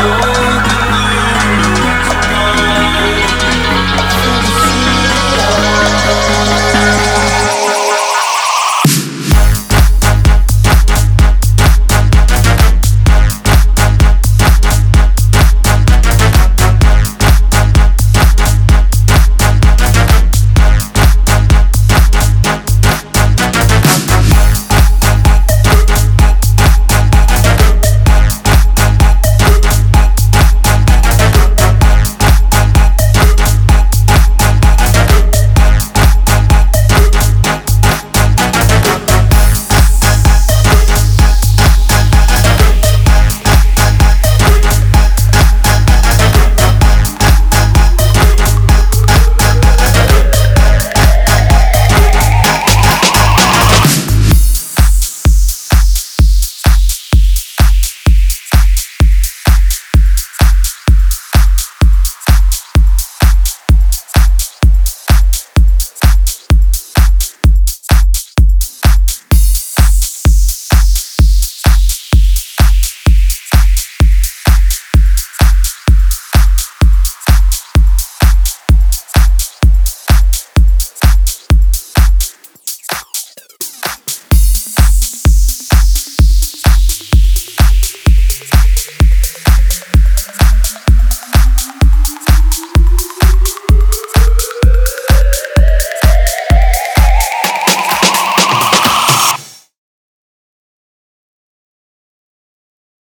you.